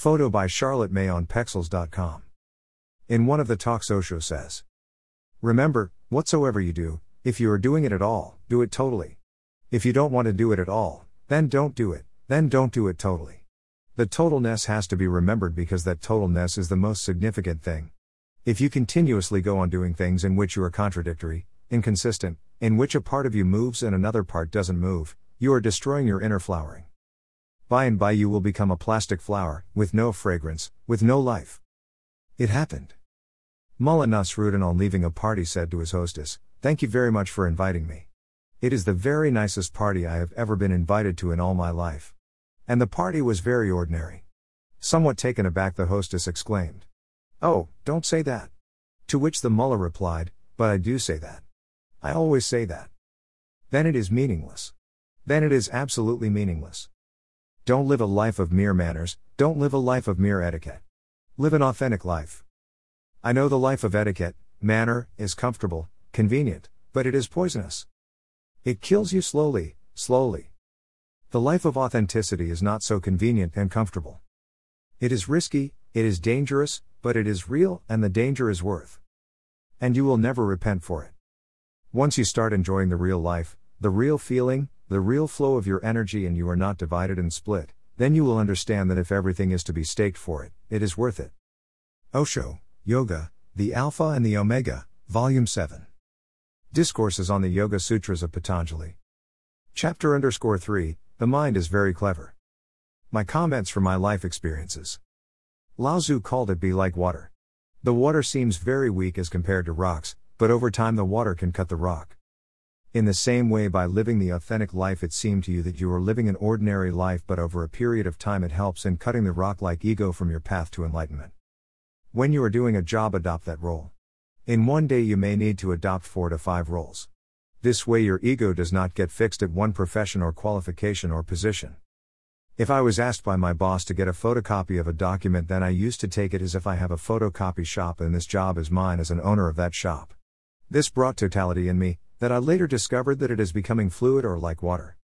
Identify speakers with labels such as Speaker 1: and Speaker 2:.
Speaker 1: Photo by Charlotte May on Pexels.com. In one of the talks, Osho says Remember, whatsoever you do, if you are doing it at all, do it totally. If you don't want to do it at all, then don't do it, then don't do it totally. The totalness has to be remembered because that totalness is the most significant thing. If you continuously go on doing things in which you are contradictory, inconsistent, in which a part of you moves and another part doesn't move, you are destroying your inner flowering. By and by, you will become a plastic flower, with no fragrance, with no life. It happened. Mullah Nasruddin, on leaving a party, said to his hostess, Thank you very much for inviting me. It is the very nicest party I have ever been invited to in all my life. And the party was very ordinary. Somewhat taken aback, the hostess exclaimed, Oh, don't say that. To which the mullah replied, But I do say that. I always say that. Then it is meaningless. Then it is absolutely meaningless. Don't live a life of mere manners, don't live a life of mere etiquette. Live an authentic life. I know the life of etiquette, manner, is comfortable, convenient, but it is poisonous. It kills you slowly, slowly. The life of authenticity is not so convenient and comfortable. It is risky, it is dangerous, but it is real, and the danger is worth. And you will never repent for it. Once you start enjoying the real life, the real feeling, the real flow of your energy, and you are not divided and split, then you will understand that if everything is to be staked for it, it is worth it. Osho, Yoga, the Alpha and the Omega, Volume 7. Discourses on the Yoga Sutras of Patanjali. Chapter underscore 3 The mind is very clever. My comments from my life experiences. Lao Tzu called it be like water. The water seems very weak as compared to rocks, but over time the water can cut the rock. In the same way, by living the authentic life, it seemed to you that you are living an ordinary life, but over a period of time, it helps in cutting the rock like ego from your path to enlightenment. When you are doing a job, adopt that role. In one day, you may need to adopt four to five roles. This way, your ego does not get fixed at one profession or qualification or position. If I was asked by my boss to get a photocopy of a document, then I used to take it as if I have a photocopy shop and this job is mine as an owner of that shop. This brought totality in me, that I later discovered that it is becoming fluid or like water.